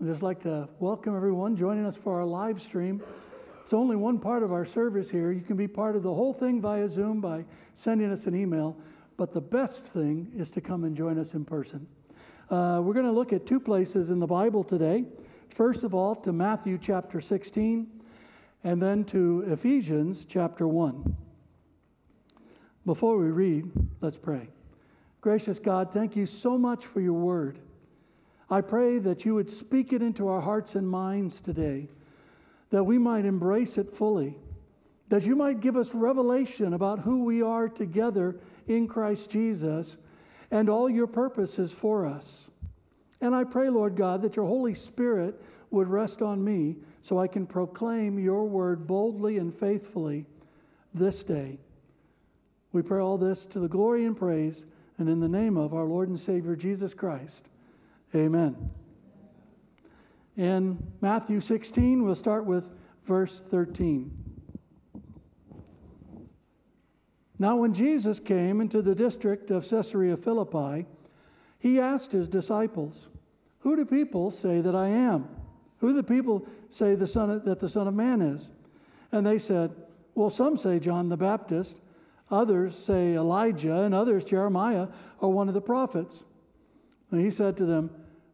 I'd just like to welcome everyone joining us for our live stream. It's only one part of our service here. You can be part of the whole thing via Zoom by sending us an email, but the best thing is to come and join us in person. Uh, we're going to look at two places in the Bible today. First of all, to Matthew chapter 16, and then to Ephesians chapter 1. Before we read, let's pray. Gracious God, thank you so much for your word. I pray that you would speak it into our hearts and minds today, that we might embrace it fully, that you might give us revelation about who we are together in Christ Jesus and all your purposes for us. And I pray, Lord God, that your Holy Spirit would rest on me so I can proclaim your word boldly and faithfully this day. We pray all this to the glory and praise and in the name of our Lord and Savior Jesus Christ. Amen. In Matthew 16, we'll start with verse 13. Now, when Jesus came into the district of Caesarea Philippi, he asked his disciples, Who do people say that I am? Who do the people say the son of, that the Son of Man is? And they said, Well, some say John the Baptist, others say Elijah, and others Jeremiah or one of the prophets. And he said to them,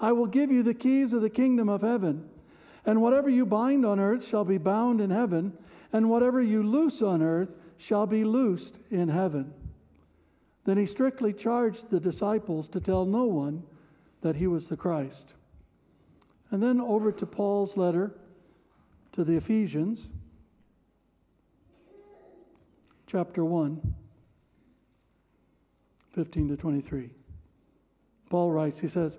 I will give you the keys of the kingdom of heaven. And whatever you bind on earth shall be bound in heaven, and whatever you loose on earth shall be loosed in heaven. Then he strictly charged the disciples to tell no one that he was the Christ. And then over to Paul's letter to the Ephesians, chapter 1, 15 to 23. Paul writes, he says,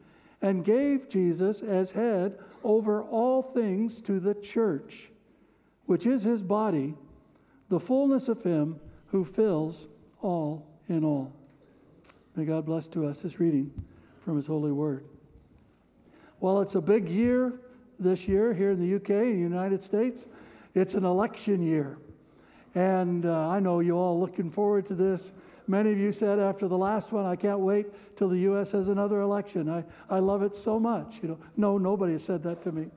and gave Jesus as head over all things to the church, which is his body, the fullness of him who fills all in all. May God bless to us this reading from his holy word. Well, it's a big year this year here in the UK, in the United States. It's an election year. And uh, I know you all looking forward to this Many of you said after the last one, I can't wait till the U.S. has another election. I, I love it so much. You know, no, nobody has said that to me.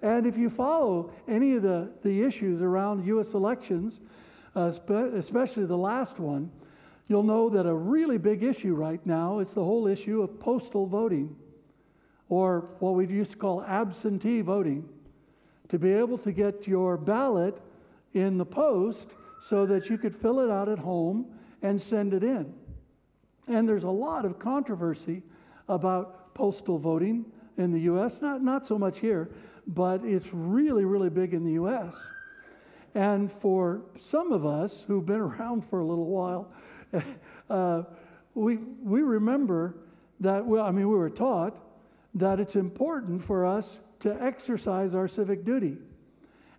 And if you follow any of the, the issues around U.S. elections, uh, especially the last one, you'll know that a really big issue right now is the whole issue of postal voting, or what we used to call absentee voting, to be able to get your ballot in the post so that you could fill it out at home and send it in. And there's a lot of controversy about postal voting in the U.S., not, not so much here, but it's really, really big in the U.S. And for some of us who've been around for a little while, uh, we, we remember that, well, I mean, we were taught that it's important for us to exercise our civic duty.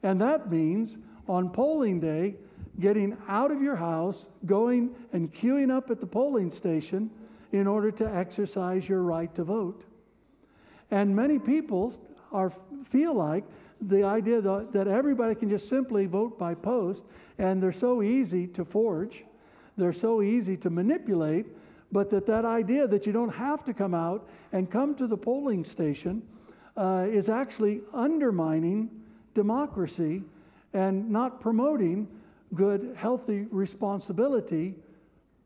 And that means on polling day, getting out of your house, going and queuing up at the polling station in order to exercise your right to vote. And many people are, feel like the idea that, everybody can just simply vote by post, and they're so easy to forge, they're so easy to manipulate, but that that idea that you don't have to come out and come to the polling station uh, is actually undermining democracy and not promoting good, healthy responsibility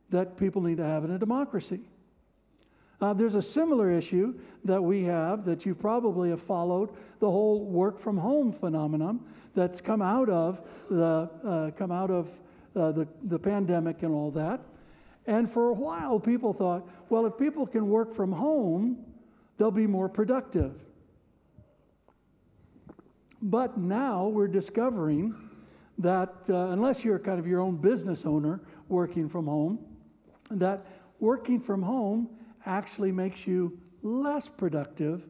that people need to have in a democracy. Uh, there's a similar issue that we have that you probably have followed the whole work from home phenomenon that's come out of the uh, come out of uh, the, the pandemic and all that. And for a while, people thought, well, if people can work from home, they'll be more productive. But now we're discovering that uh, unless you're kind of your own business owner working from home, that working from home actually makes you less productive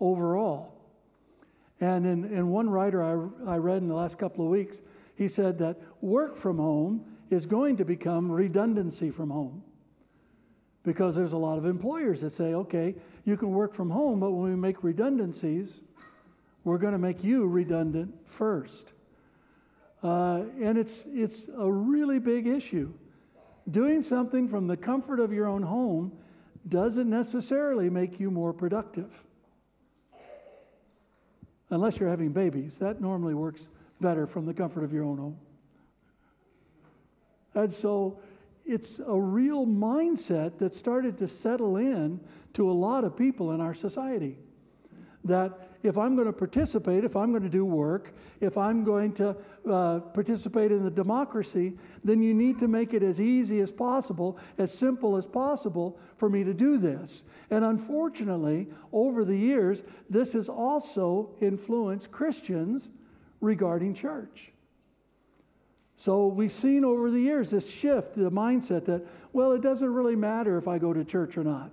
overall. And in, in one writer I, I read in the last couple of weeks, he said that work from home is going to become redundancy from home. Because there's a lot of employers that say, okay, you can work from home, but when we make redundancies, we're going to make you redundant first. Uh, and it's, it's a really big issue. Doing something from the comfort of your own home doesn't necessarily make you more productive. Unless you're having babies. That normally works better from the comfort of your own home. And so it's a real mindset that started to settle in to a lot of people in our society. That if I'm going to participate, if I'm going to do work, if I'm going to uh, participate in the democracy, then you need to make it as easy as possible, as simple as possible for me to do this. And unfortunately, over the years, this has also influenced Christians regarding church. So we've seen over the years this shift, the mindset that, well, it doesn't really matter if I go to church or not.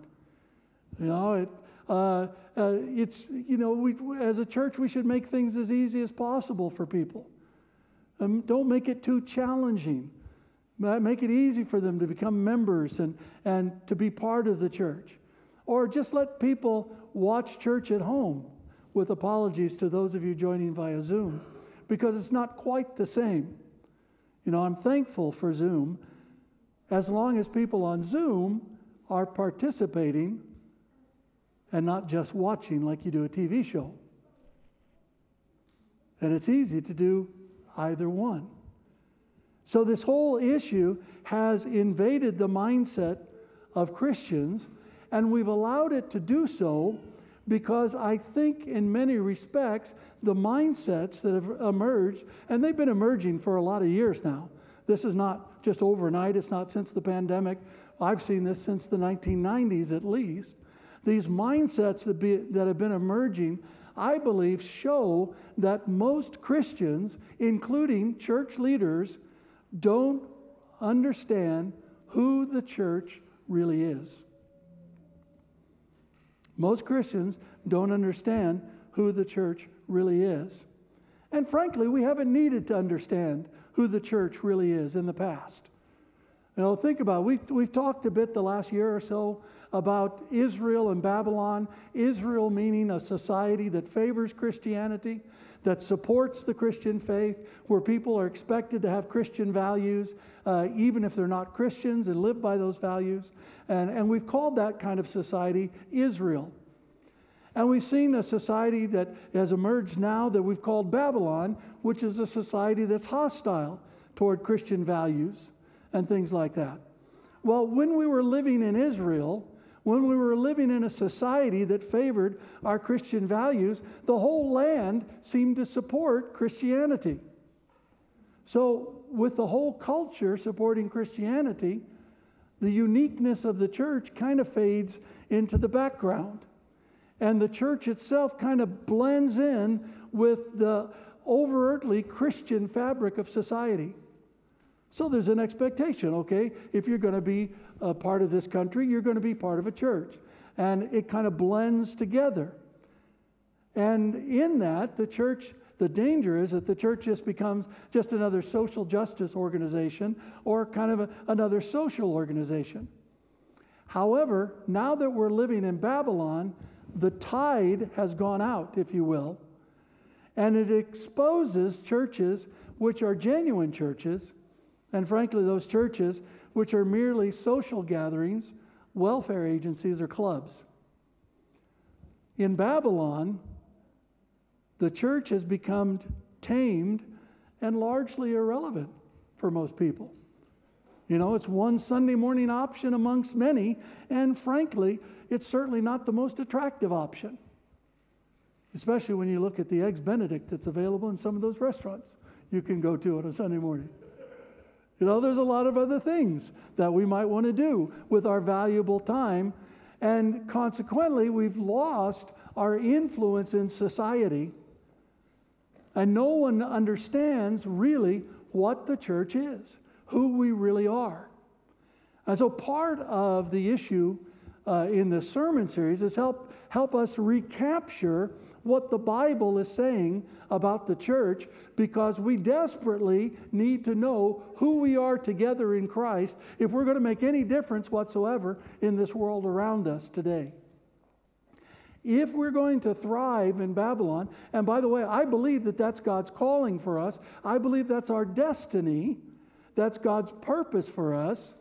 You know, it, uh, uh, it's, you know, we, as a church, we should make things as easy as possible for people. Um, don't make it too challenging. Make it easy for them to become members and, and to be part of the church. Or just let people watch church at home, with apologies to those of you joining via Zoom, because it's not quite the same. You know, I'm thankful for Zoom as long as people on Zoom are participating and not just watching like you do a TV show. And it's easy to do either one. So, this whole issue has invaded the mindset of Christians, and we've allowed it to do so because I think, in many respects, the mindsets that have emerged, and they've been emerging for a lot of years now. This is not just overnight, it's not since the pandemic. I've seen this since the 1990s at least. These mindsets that, be, that have been emerging, I believe, show that most Christians, including church leaders, don't understand who the church really is. Most Christians don't understand who the church really is. And frankly, we haven't needed to understand who the church really is in the past. You know, think about it. We've, we've talked a bit the last year or so about Israel and Babylon. Israel meaning a society that favors Christianity, that supports the Christian faith, where people are expected to have Christian values, uh, even if they're not Christians, and live by those values. And, and we've called that kind of society Israel. And we've seen a society that has emerged now that we've called Babylon, which is a society that's hostile toward Christian values and things like that. Well, when we were living in Israel, when we were living in a society that favored our Christian values, the whole land seemed to support Christianity. So, with the whole culture supporting Christianity, the uniqueness of the church kind of fades into the background. And the church itself kind of blends in with the overtly Christian fabric of society. So there's an expectation, okay? If you're going to be a part of this country, you're going to be part of a church. And it kind of blends together. And in that, the church, the danger is that the church just becomes just another social justice organization or kind of a, another social organization. However, now that we're living in Babylon, the tide has gone out, if you will. And it exposes churches which are genuine churches, and frankly, those churches which are merely social gatherings, welfare agencies, or clubs. In Babylon, the church has become tamed and largely irrelevant for most people. You know, it's one Sunday morning option amongst many, and frankly, it's certainly not the most attractive option, especially when you look at the Eggs Benedict that's available in some of those restaurants you can go to on a Sunday morning. You know, there's a lot of other things that we might want to do with our valuable time, and consequently, we've lost our influence in society and no one understands really what the church is, who we really are. And so part of the issue uh, in this sermon series is help, help us recapture what the Bible is saying about the church because we desperately need to know who we are together in Christ if we're going to make any difference whatsoever in this world around us today. If we're going to thrive in Babylon, and by the way, I believe that that's God's calling for us, I believe that's our destiny, that's God's purpose for us.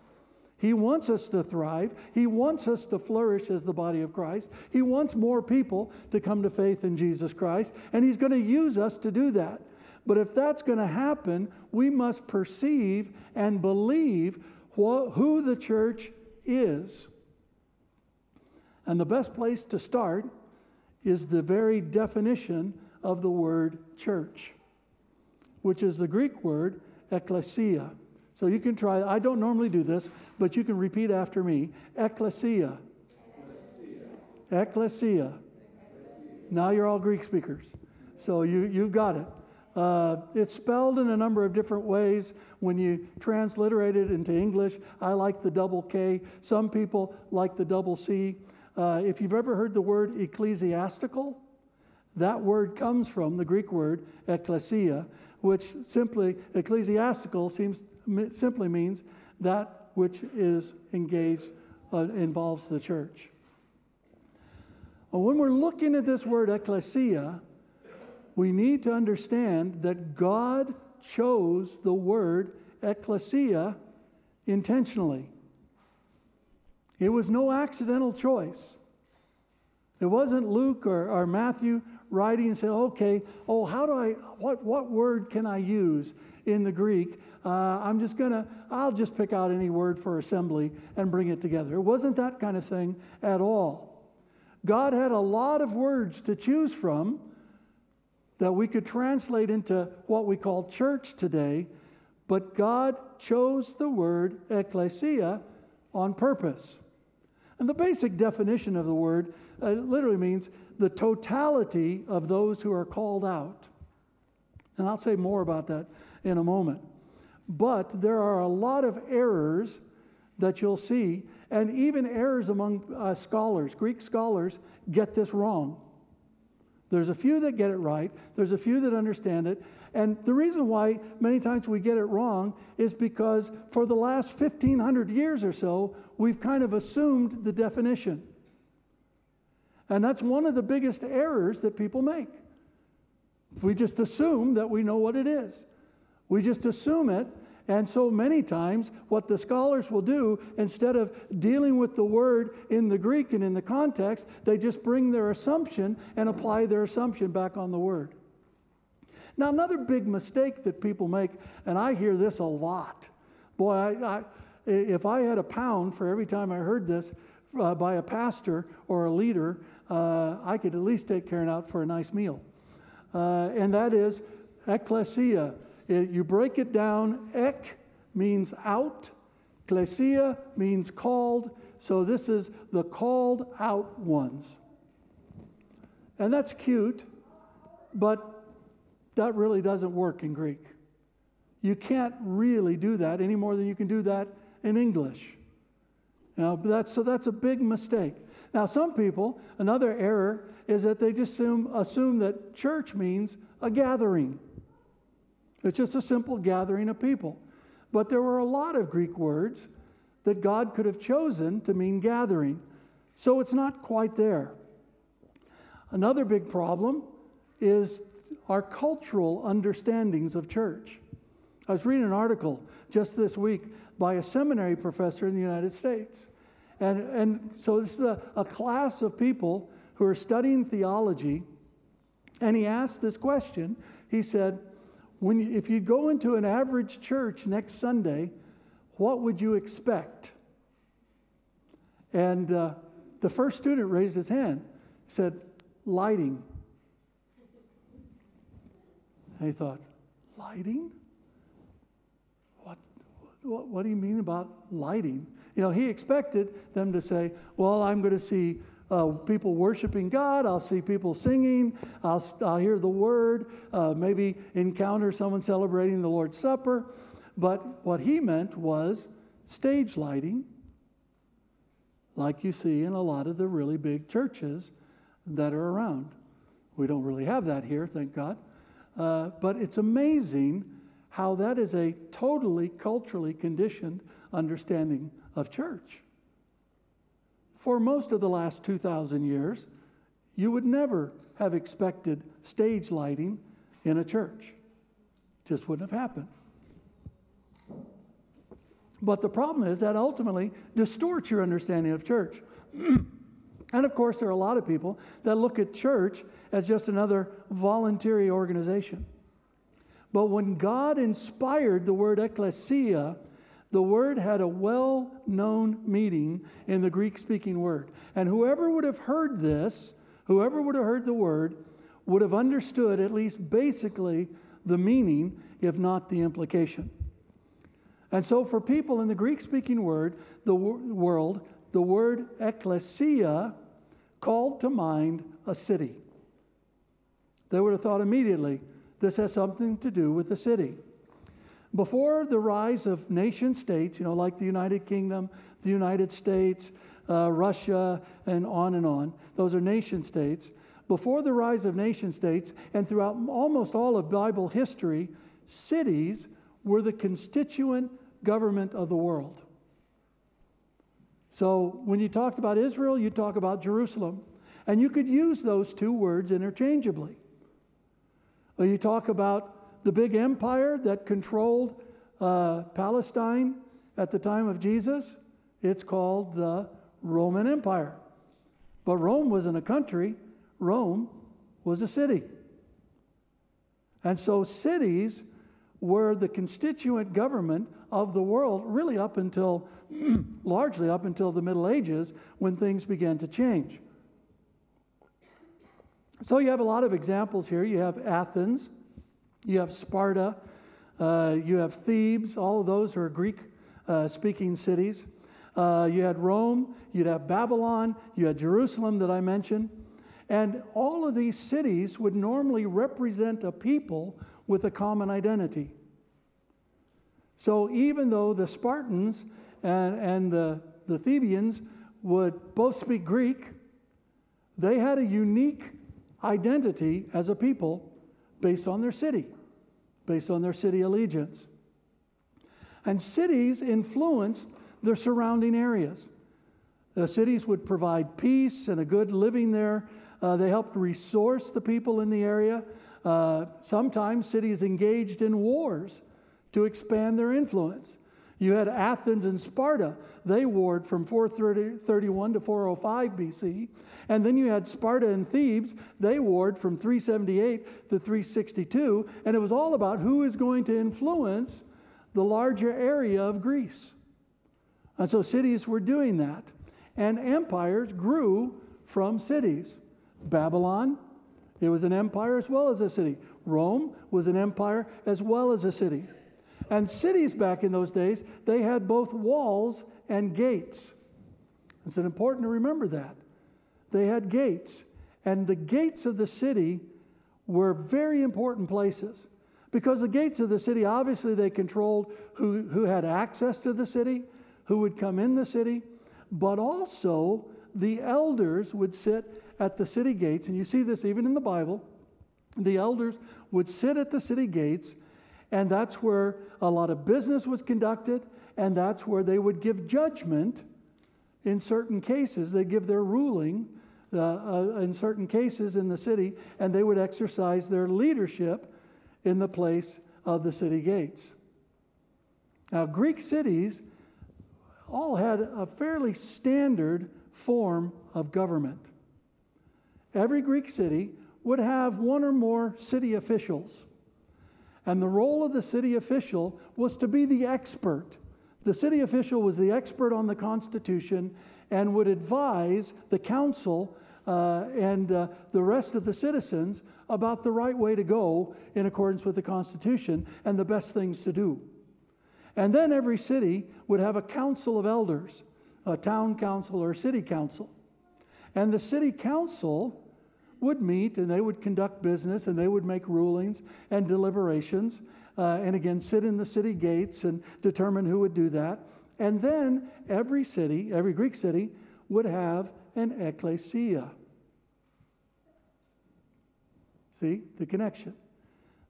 He wants us to thrive. He wants us to flourish as the body of Christ. He wants more people to come to faith in Jesus Christ, and He's going to use us to do that. But if that's going to happen, we must perceive and believe wh- who the church is. And the best place to start is the very definition of the word church, which is the Greek word ekklesia. So you can try, I don't normally do this, but you can repeat after me. Ekklesia. ekklesia. Now you're all Greek speakers. So you, you've got it. Uh, it's spelled in a number of different ways. When you transliterate it into English, I like the double K. Some people like the double C. Uh, if you've ever heard the word ecclesiastical, that word comes from the Greek word ekklesia, which simply, ecclesiastical seems, simply means that which is engaged, uh, involves the church. When we're looking at this word ecclesia, we need to understand that God chose the word ecclesia intentionally. It was no accidental choice. It wasn't Luke or, or Matthew writing and saying, okay, oh, how do I, what, what word can I use in the Greek? Uh, I'm just going to, I'll just pick out any word for assembly and bring it together. It wasn't that kind of thing at all. God had a lot of words to choose from that we could translate into what we call church today, but God chose the word ecclesia on purpose. And the basic definition of the word uh, literally means the totality of those who are called out. And I'll say more about that in a moment. But there are a lot of errors that you'll see, and even errors among uh, scholars. Greek scholars get this wrong. There's a few that get it right, there's a few that understand it. And the reason why many times we get it wrong is because for the last 1500 years or so, we've kind of assumed the definition. And that's one of the biggest errors that people make. We just assume that we know what it is. We just assume it. And so many times, what the scholars will do, instead of dealing with the word in the Greek and in the context, they just bring their assumption and apply their assumption back on the word. Now, another big mistake that people make, and I hear this a lot. Boy, I, I, if I had a pound for every time I heard this uh, by a pastor or a leader, uh, I could at least take Karen out for a nice meal. Uh, and that is ecclesia. It, you break it down, ek means out, ecclesia means called. So this is the called out ones. And that's cute, but that really doesn't work in Greek. You can't really do that any more than you can do that in English. Now, that's, so that's a big mistake. Now, some people, another error is that they just assume, assume that church means a gathering. It's just a simple gathering of people. But there were a lot of Greek words that God could have chosen to mean gathering. So it's not quite there. Another big problem is our cultural understandings of church. I was reading an article just this week by a seminary professor in the United States. And, and so this is a, a class of people who are studying theology. And he asked this question. He said, when you, if you go into an average church next Sunday, what would you expect? And uh, the first student raised his hand, said, lighting. And he thought, lighting? What, what, what do you mean about lighting? You know, he expected them to say, well, I'm going to see uh, people worshiping God. I'll see people singing. I'll, I'll hear the word. Uh, maybe encounter someone celebrating the Lord's Supper. But what he meant was stage lighting, like you see in a lot of the really big churches that are around. We don't really have that here, thank God. Uh, but it's amazing how that is a totally culturally conditioned understanding of church. For most of the last 2,000 years, you would never have expected stage lighting in a church. Just wouldn't have happened. But the problem is that ultimately distorts your understanding of church. and of course, there are a lot of people that look at church as just another voluntary organization. But when God inspired the word ecclesia, the word had a well known meaning in the Greek speaking word. And whoever would have heard this, whoever would have heard the word, would have understood at least basically the meaning, if not the implication. And so, for people in the Greek speaking word, the world, the word ecclesia called to mind a city. They would have thought immediately this has something to do with the city. Before the rise of nation states, you know, like the United Kingdom, the United States, uh, Russia, and on and on, those are nation states. Before the rise of nation states, and throughout almost all of Bible history, cities were the constituent government of the world. So when you talked about Israel, you talk about Jerusalem. And you could use those two words interchangeably. Or you talk about the big empire that controlled uh, Palestine at the time of Jesus. It's called the Roman Empire. But Rome wasn't a country, Rome was a city. And so cities were the constituent government of the world, really up until, largely up until the Middle Ages, when things began to change. So you have a lot of examples here. You have Athens, you have Sparta, uh, you have Thebes, all of those are Greek uh, speaking cities. Uh, you had Rome, you'd have Babylon, you had Jerusalem that I mentioned. And all of these cities would normally represent a people with a common identity. So even though the Spartans and, and the, the Thebians would both speak Greek, they had a unique identity as a people based on their city, based on their city allegiance. And cities influenced their surrounding areas. The cities would provide peace and a good living there. Uh, they helped resource the people in the area. Uh, sometimes cities engaged in wars to expand their influence. You had Athens and Sparta. They warred from 431 to 405 BC. And then you had Sparta and Thebes. They warred from 378 to 362. And it was all about who is going to influence the larger area of Greece. And so cities were doing that. And empires grew from cities. Babylon, it was an empire as well as a city. Rome was an empire as well as a city. And cities back in those days, they had both walls and gates. It's important to remember that. They had gates. And the gates of the city were very important places. Because the gates of the city, obviously, they controlled who, who had access to the city, who would come in the city, but also the elders would sit at the city gates. And you see this even in the Bible. The elders would sit at the city gates and that's where a lot of business was conducted, and that's where they would give judgment in certain cases. They give their ruling uh, uh, in certain cases in the city, and they would exercise their leadership in the place of the city gates. Now, Greek cities all had a fairly standard form of government. Every Greek city would have one or more city officials. And the role of the city official was to be the expert. The city official was the expert on the Constitution and would advise the council uh, and uh, the rest of the citizens about the right way to go in accordance with the Constitution and the best things to do. And then every city would have a council of elders, a town council or city council. And the city council would meet and they would conduct business and they would make rulings and deliberations uh, and again sit in the city gates and determine who would do that. And then every city, every Greek city, would have an ecclesia. See the connection?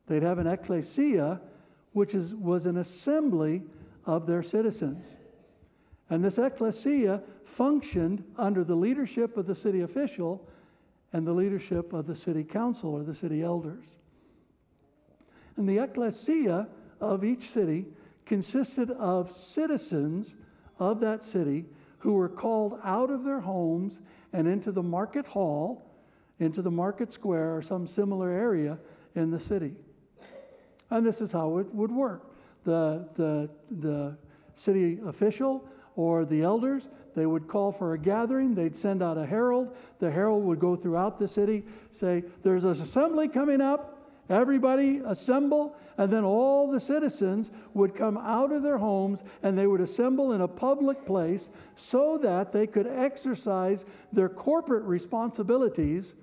They'd have an ecclesia, which is, was an assembly of their citizens. And this ecclesia functioned under the leadership of the city official and the leadership of the city council or the city elders. And the ecclesia of each city consisted of citizens of that city who were called out of their homes and into the market hall, into the market square, or some similar area in the city. And this is how it would work. The, the, the city official or the elders they would call for a gathering. They'd send out a herald. The herald would go throughout the city, say, There's an assembly coming up. Everybody assemble. And then all the citizens would come out of their homes and they would assemble in a public place so that they could exercise their corporate responsibilities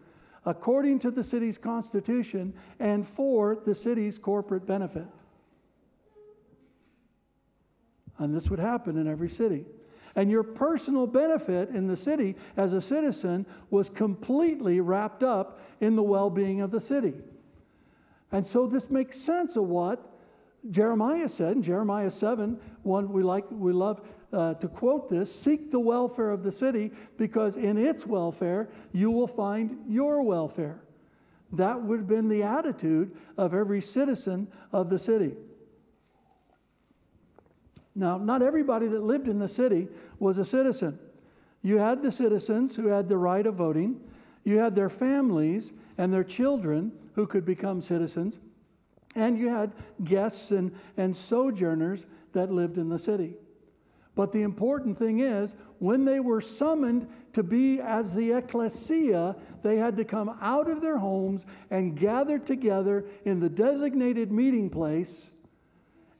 according to the city's constitution and for the city's corporate benefit. And this would happen in every city. And your personal benefit in the city as a citizen was completely wrapped up in the well being of the city. And so this makes sense of what Jeremiah said in Jeremiah 7. One we like, we love uh, to quote this seek the welfare of the city because in its welfare you will find your welfare. That would have been the attitude of every citizen of the city. Now, not everybody that lived in the city was a citizen. You had the citizens who had the right of voting, you had their families and their children who could become citizens, and you had guests and, and sojourners that lived in the city. But the important thing is, when they were summoned to be as the ecclesia, they had to come out of their homes and gather together in the designated meeting place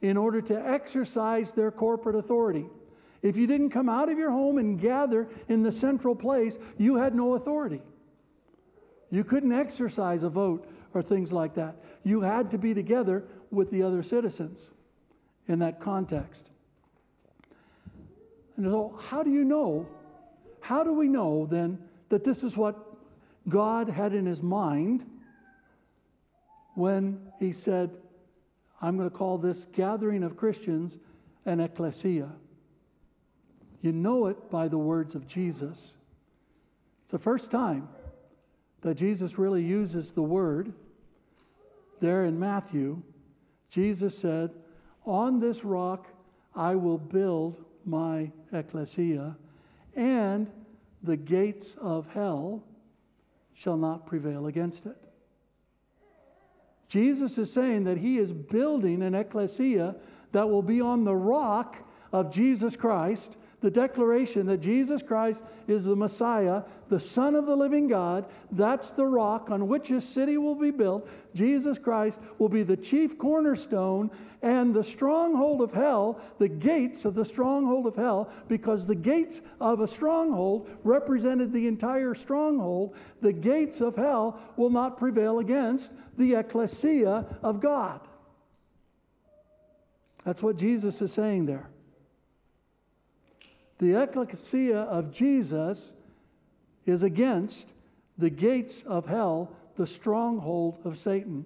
in order to exercise their corporate authority. If you didn't come out of your home and gather in the central place, you had no authority. You couldn't exercise a vote or things like that. You had to be together with the other citizens in that context. And so, how do you know? How do we know then that this is what God had in his mind when he said, I'm going to call this gathering of Christians an ecclesia. You know it by the words of Jesus. It's the first time that Jesus really uses the word. There in Matthew, Jesus said, On this rock I will build my ecclesia, and the gates of hell shall not prevail against it. Jesus is saying that he is building an ecclesia that will be on the rock of Jesus Christ, the declaration that Jesus Christ is the Messiah, the Son of the living God. That's the rock on which his city will be built. Jesus Christ will be the chief cornerstone and the stronghold of hell, the gates of the stronghold of hell, because the gates of a stronghold represented the entire stronghold. The gates of hell will not prevail against the ecclesia of God. That's what Jesus is saying there. The ecclesia of Jesus is against the gates of hell, the stronghold of Satan,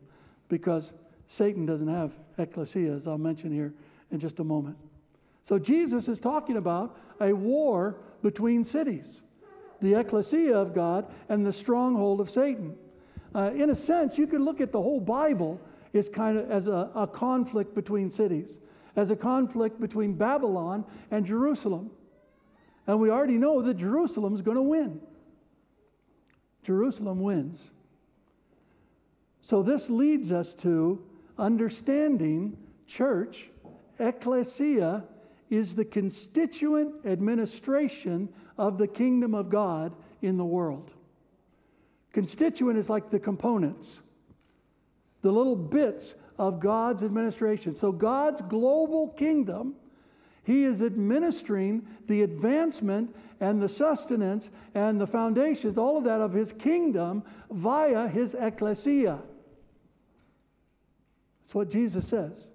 because Satan doesn't have ecclesia, as I'll mention here in just a moment. So Jesus is talking about a war between cities. the ecclesia of God and the stronghold of Satan. Uh, in a sense, you could look at the whole Bible as kind of as a, a conflict between cities, as a conflict between Babylon and Jerusalem. And we already know that Jerusalem's going to win. Jerusalem wins. So this leads us to understanding church, ecclesia, is the constituent administration of the kingdom of God in the world. Constituent is like the components, the little bits of God's administration. So, God's global kingdom, He is administering the advancement and the sustenance and the foundations, all of that of His kingdom via His ecclesia. That's what Jesus says.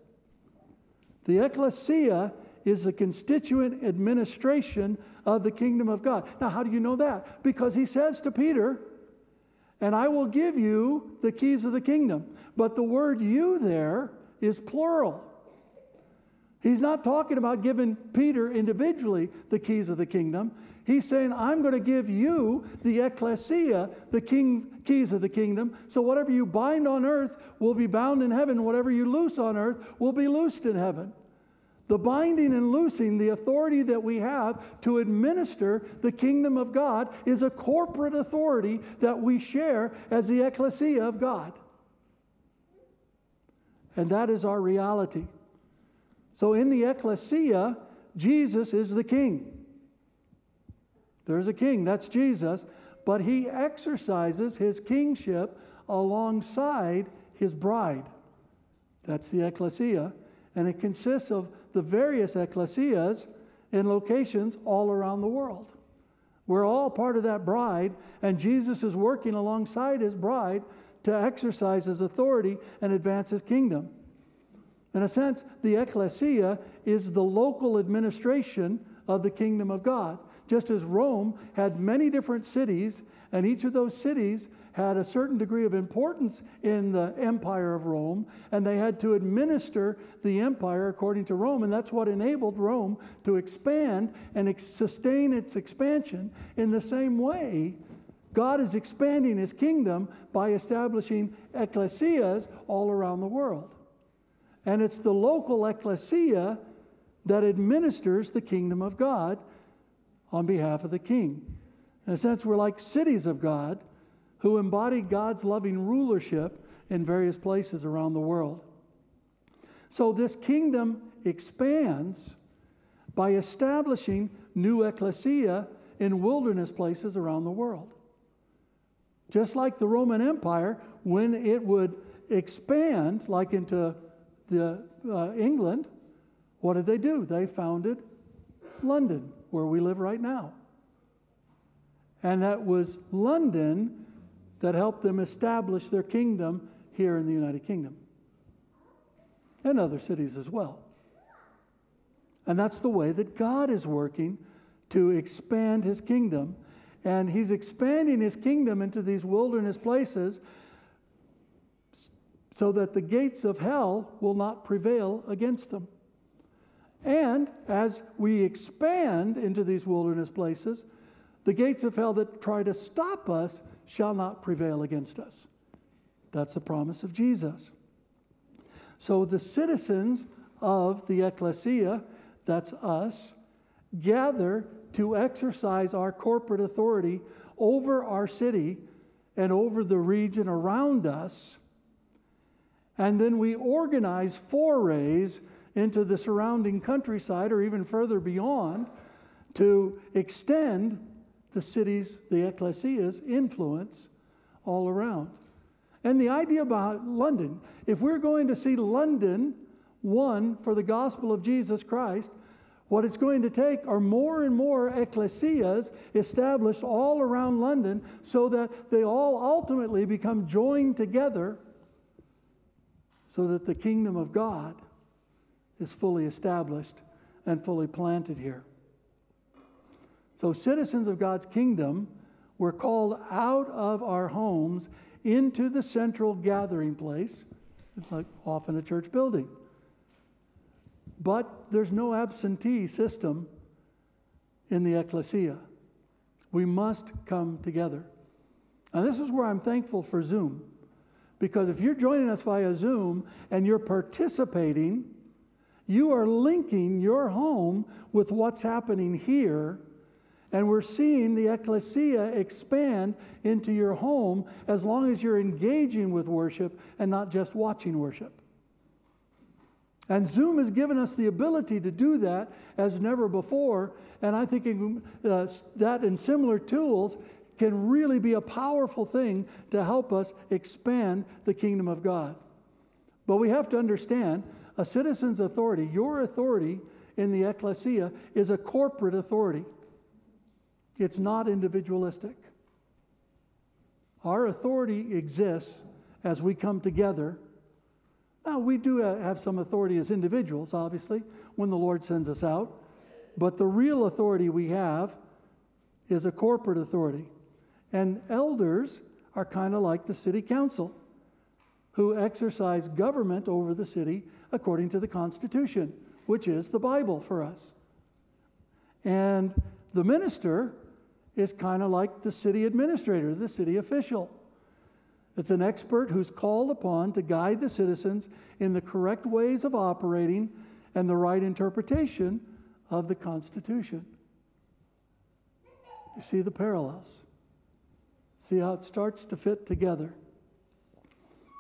The ecclesia is the constituent administration of the kingdom of God. Now, how do you know that? Because he says to Peter, and I will give you the keys of the kingdom. But the word you there is plural. He's not talking about giving Peter individually the keys of the kingdom. He's saying, I'm going to give you, the ecclesia, the king's, keys of the kingdom. So whatever you bind on earth will be bound in heaven. Whatever you loose on earth will be loosed in heaven. The binding and loosing, the authority that we have to administer the kingdom of God, is a corporate authority that we share as the ecclesia of God. And that is our reality. So in the ecclesia, Jesus is the king. There's a king, that's Jesus, but he exercises his kingship alongside his bride. That's the ecclesia. And it consists of the various ecclesias in locations all around the world. We're all part of that bride, and Jesus is working alongside his bride to exercise his authority and advance his kingdom. In a sense, the ecclesia is the local administration of the kingdom of God. Just as Rome had many different cities, and each of those cities had a certain degree of importance in the empire of Rome, and they had to administer the empire according to Rome, and that's what enabled Rome to expand and ex- sustain its expansion. In the same way, God is expanding his kingdom by establishing ecclesias all around the world. And it's the local ecclesia that administers the kingdom of God on behalf of the king. In a sense, we're like cities of God who embody God's loving rulership in various places around the world. So this kingdom expands by establishing new ecclesia in wilderness places around the world. Just like the Roman Empire, when it would expand, like into the, uh, England, what did they do? They founded London, where we live right now. And that was London that helped them establish their kingdom here in the United Kingdom and other cities as well. And that's the way that God is working to expand his kingdom. And he's expanding his kingdom into these wilderness places so that the gates of hell will not prevail against them. And as we expand into these wilderness places, the gates of hell that try to stop us shall not prevail against us. That's the promise of Jesus. So the citizens of the ecclesia, that's us, gather to exercise our corporate authority over our city and over the region around us. And then we organize forays into the surrounding countryside or even further beyond to extend the cities, the ecclesia's influence all around. And the idea about London, if we're going to see London won for the gospel of Jesus Christ, what it's going to take are more and more ecclesias established all around London so that they all ultimately become joined together so that the kingdom of God is fully established and fully planted here. So, citizens of God's kingdom were called out of our homes into the central gathering place, like often a church building. But there's no absentee system in the ecclesia. We must come together. And this is where I'm thankful for Zoom. Because if you're joining us via Zoom and you're participating, you are linking your home with what's happening here. And we're seeing the ecclesia expand into your home as long as you're engaging with worship and not just watching worship. And Zoom has given us the ability to do that as never before. And I think uh, that and similar tools can really be a powerful thing to help us expand the kingdom of God. But we have to understand a citizen's authority, your authority in the ecclesia, is a corporate authority, it's not individualistic. Our authority exists as we come together now, we do have some authority as individuals, obviously, when the Lord sends us out. But the real authority we have is a corporate authority. And elders are kind of like the city council, who exercise government over the city according to the Constitution, which is the Bible for us. And the minister is kind of like the city administrator, the city official. It's an expert who's called upon to guide the citizens in the correct ways of operating and the right interpretation of the Constitution. You see the parallels. See how it starts to fit together.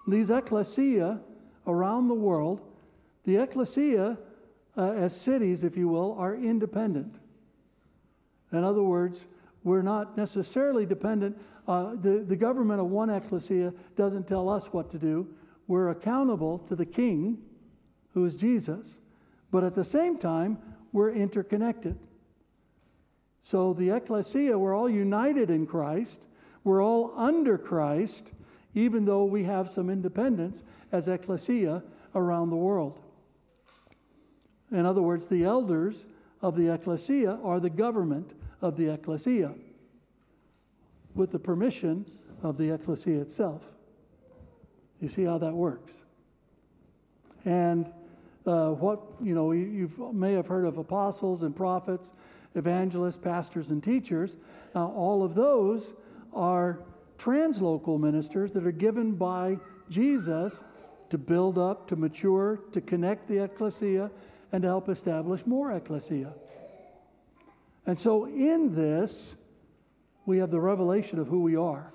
These ecclesia around the world, the ecclesia uh, as cities, if you will, are independent. In other words, we're not necessarily dependent. Uh, the, the government of one ecclesia doesn't tell us what to do. We're accountable to the king, who is Jesus. But at the same time, we're interconnected. So the ecclesia, we're all united in Christ. We're all under Christ, even though we have some independence as ecclesia around the world. In other words, the elders of the ecclesia are the government of the ecclesia with the permission of the ecclesia itself. You see how that works? And uh, what, you know, you may have heard of apostles and prophets, evangelists, pastors, and teachers. Now, all of those are translocal ministers that are given by Jesus to build up, to mature, to connect the ecclesia, and to help establish more ecclesia. And so, in this, we have the revelation of who we are.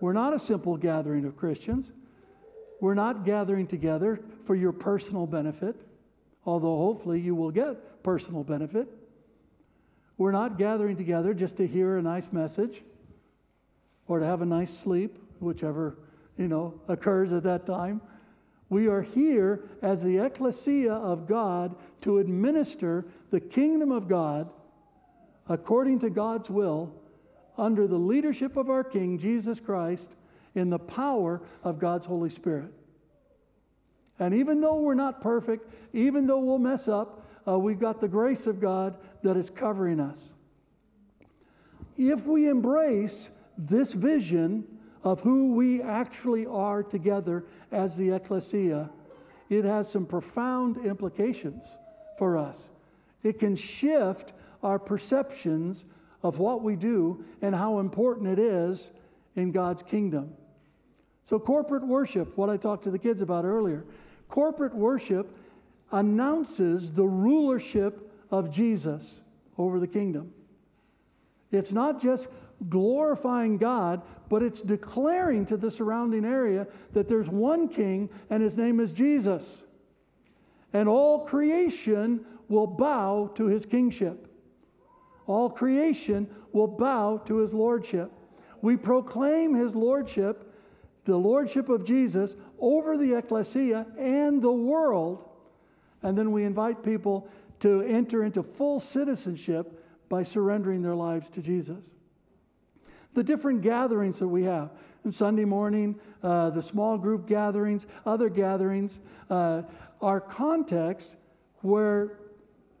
We're not a simple gathering of Christians. We're not gathering together for your personal benefit, although hopefully you will get personal benefit. We're not gathering together just to hear a nice message or to have a nice sleep, whichever, you know, occurs at that time. We are here as the ecclesia of God to administer the kingdom of God according to God's will, under the leadership of our King, Jesus Christ, in the power of God's Holy Spirit. And even though we're not perfect, even though we'll mess up, uh, we've got the grace of God that is covering us. If we embrace this vision of who we actually are together as the ecclesia, it has some profound implications for us. It can shift our perceptions of what we do and how important it is in God's kingdom. So, corporate worship, what I talked to the kids about earlier, corporate worship announces the rulership of Jesus over the kingdom. It's not just glorifying God, but it's declaring to the surrounding area that there's one king and his name is Jesus. And all creation will bow to his kingship all creation will bow to his lordship. We proclaim his lordship, the lordship of Jesus, over the ecclesia and the world. And then we invite people to enter into full citizenship by surrendering their lives to Jesus. The different gatherings that we have Sunday morning, uh, the small group gatherings, other gatherings, uh, are context where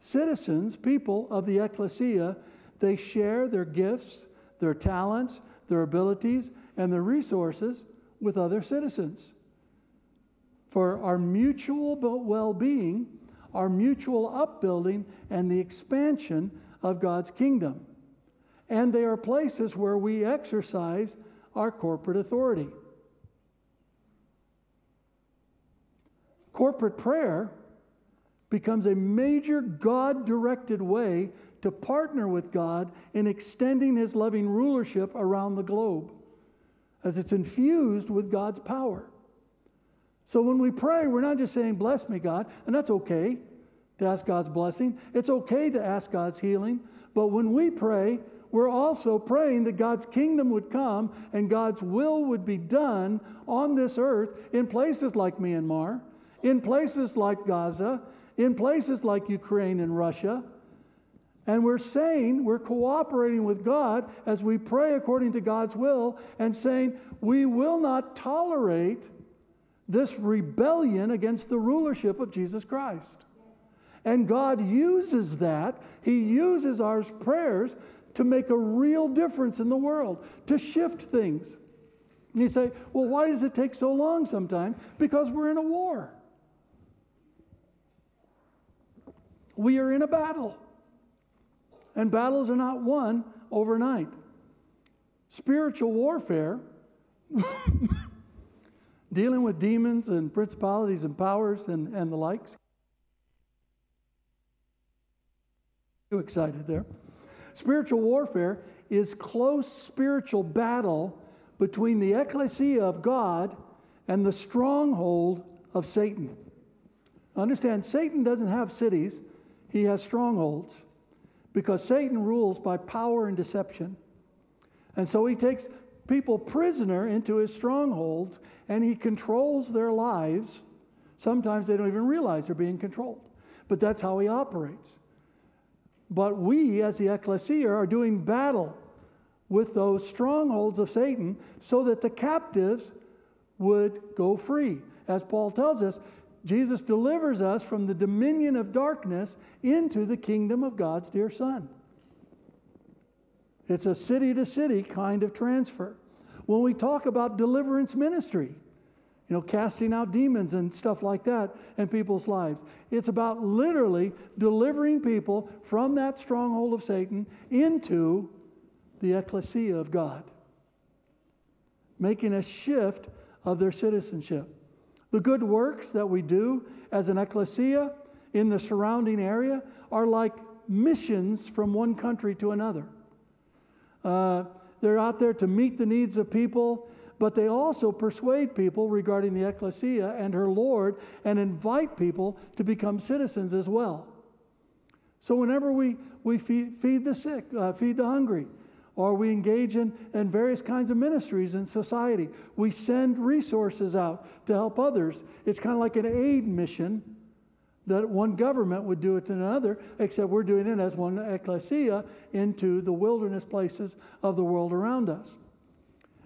citizens, people of the ecclesia, they share their gifts, their talents, their abilities, and their resources with other citizens. For our mutual well being, our mutual upbuilding, and the expansion of God's kingdom. And they are places where we exercise our corporate authority. Corporate prayer becomes a major God directed way to partner with God in extending His loving rulership around the globe as it's infused with God's power. So when we pray, we're not just saying, Bless me, God, and that's okay to ask God's blessing. It's okay to ask God's healing. But when we pray, we're also praying that God's kingdom would come and God's will would be done on this earth in places like Myanmar, in places like Gaza, in places like Ukraine and Russia. And we're saying, we're cooperating with God as we pray according to God's will and saying, we will not tolerate this rebellion against the rulership of Jesus Christ. And God uses that, He uses our prayers to make a real difference in the world, to shift things. And you say, well, why does it take so long sometimes? Because we're in a war. We are in a battle. And battles are not won overnight. Spiritual warfare, dealing with demons and principalities and powers and, and the likes. Too excited there. Spiritual warfare is close spiritual battle between the ecclesia of God and the stronghold of Satan. Understand, Satan doesn't have cities, he has strongholds because Satan rules by power and deception. And so he takes people prisoner into his strongholds and he controls their lives. Sometimes they don't even realize they're being controlled, but that's how he operates. But we, as the ecclesia, are doing battle with those strongholds of Satan so that the captives would go free. As Paul tells us, Jesus delivers us from the dominion of darkness into the kingdom of God's dear Son. It's a city to city kind of transfer. When we talk about deliverance ministry, you know, casting out demons and stuff like that in people's lives. It's about literally delivering people from that stronghold of Satan into the ecclesia of God, making a shift of their citizenship. The good works that we do as an ecclesia in the surrounding area are like missions from one country to another. Uh, they're out there to meet the needs of people, but they also persuade people regarding the ecclesia and her Lord and invite people to become citizens as well. So whenever we, we feed, feed the sick, uh, feed the hungry, or we engage in, in various kinds of ministries in society. We send resources out to help others. It's kind of like an aid mission that one government would do it to another, except we're doing it as one ecclesia into the wilderness places of the world around us.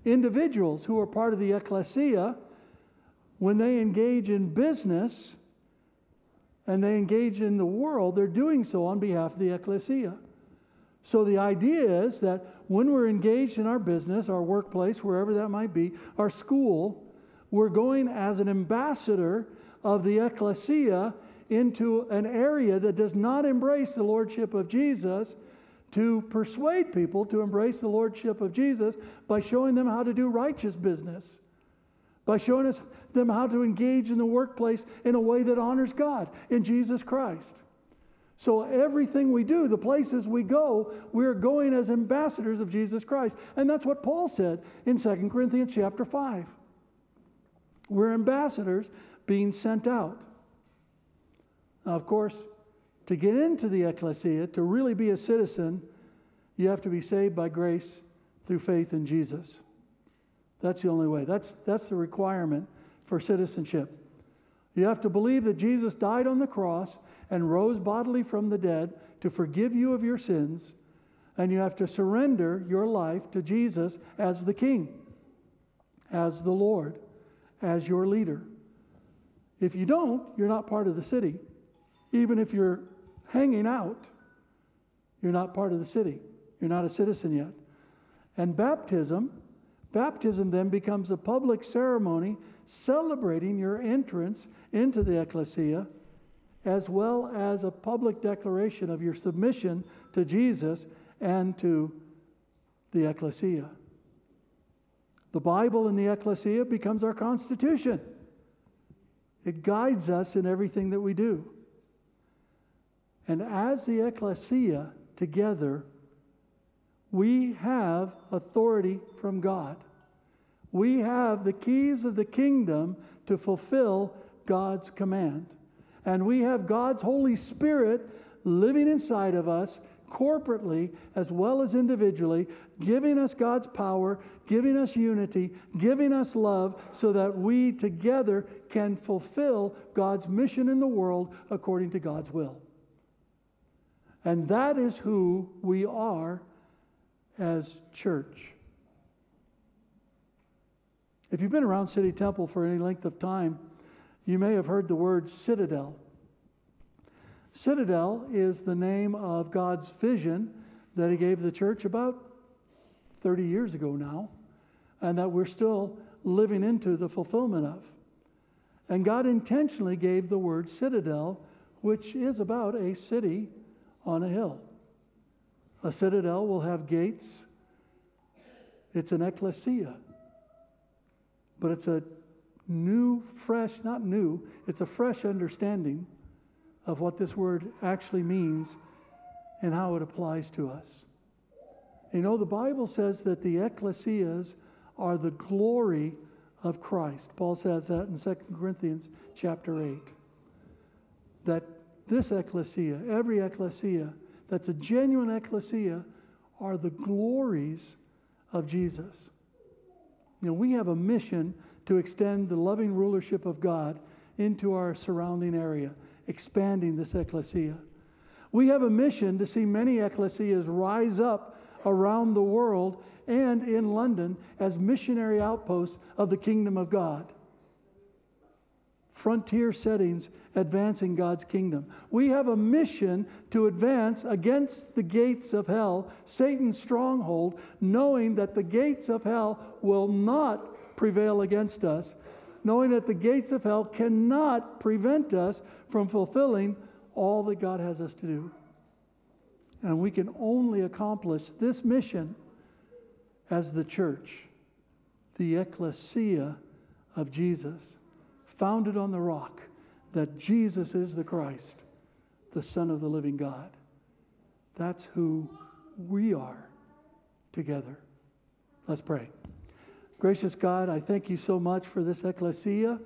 Individuals who are part of the ecclesia, when they engage in business and they engage in the world, they're doing so on behalf of the ecclesia. So the idea is that when we're engaged in our business, our workplace, wherever that might be, our school, we're going as an ambassador of the ecclesia into an area that does not embrace the lordship of Jesus to persuade people to embrace the lordship of Jesus by showing them how to do righteous business, by showing us them how to engage in the workplace in a way that honors God in Jesus Christ. So everything we do, the places we go, we're going as ambassadors of Jesus Christ. And that's what Paul said in 2 Corinthians chapter 5. We're ambassadors being sent out. Now, of course, to get into the ecclesia, to really be a citizen, you have to be saved by grace through faith in Jesus. That's the only way. That's, that's the requirement for citizenship. You have to believe that Jesus died on the cross and rose bodily from the dead to forgive you of your sins, and you have to surrender your life to Jesus as the King, as the Lord, as your leader. If you don't, you're not part of the city. Even if you're hanging out, you're not part of the city. You're not a citizen yet. And baptism, baptism then becomes a public ceremony celebrating your entrance into the ecclesia as well as a public declaration of your submission to Jesus and to the ecclesia. The Bible and the ecclesia becomes our constitution. It guides us in everything that we do. And as the ecclesia together, we have authority from God. We have the keys of the kingdom to fulfill God's command. And we have God's Holy Spirit living inside of us corporately as well as individually, giving us God's power, giving us unity, giving us love, so that we together can fulfill God's mission in the world according to God's will. And that is who we are as church. If you've been around City Temple for any length of time, you may have heard the word citadel. Citadel is the name of God's vision that He gave the church about 30 years ago now, and that we're still living into the fulfillment of. And God intentionally gave the word citadel, which is about a city on a hill. A citadel will have gates. It's an ecclesia. But it's a new, fresh, not new, it's a fresh understanding of what this word actually means and how it applies to us. You know, the Bible says that the ecclesias are the glory of Christ. Paul says that in 2 Corinthians chapter 8. That this ecclesia, every ecclesia that's a genuine ecclesia, are the glories of Jesus. Know, we have a mission to extend the loving rulership of God into our surrounding area, expanding this ecclesia. We have a mission to see many ecclesias rise up around the world and in London as missionary outposts of the kingdom of God. Frontier settings advancing God's kingdom. We have a mission to advance against the gates of hell, Satan's stronghold, knowing that the gates of hell will not prevail against us, knowing that the gates of hell cannot prevent us from fulfilling all that God has us to do. And we can only accomplish this mission as the church, the ecclesia of Jesus, founded on the rock that Jesus is the Christ, the Son of the living God. That's who we are together. Let's pray. Gracious God, I thank you so much for this ecclesia.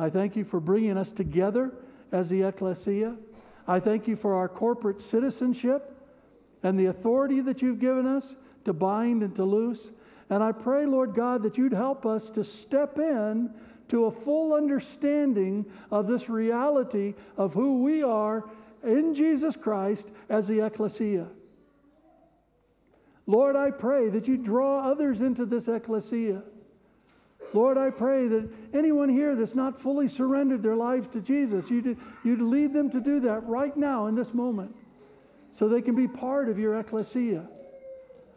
I thank you for bringing us together as the ecclesia. I thank you for our corporate citizenship and the authority that you've given us to bind and to loose. And I pray, Lord God, that you'd help us to step in to a full understanding of this reality of who we are in Jesus Christ as the ecclesia. Lord, I pray that you draw others into this ecclesia. Lord, I pray that anyone here that's not fully surrendered their lives to Jesus, you'd, you'd lead them to do that right now in this moment so they can be part of your ecclesia.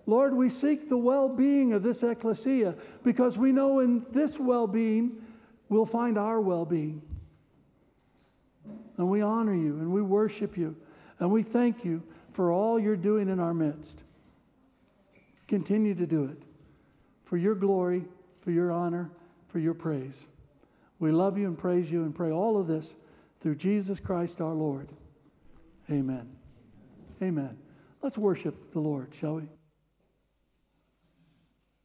Lord, we seek the well being of this ecclesia because we know in this well being we'll find our well being. And we honor you and we worship you and we thank you for all you're doing in our midst. Continue to do it for your glory, for your honor, for your praise. We love you and praise you and pray all of this through Jesus Christ our Lord. Amen. Amen. Let's worship the Lord, shall we?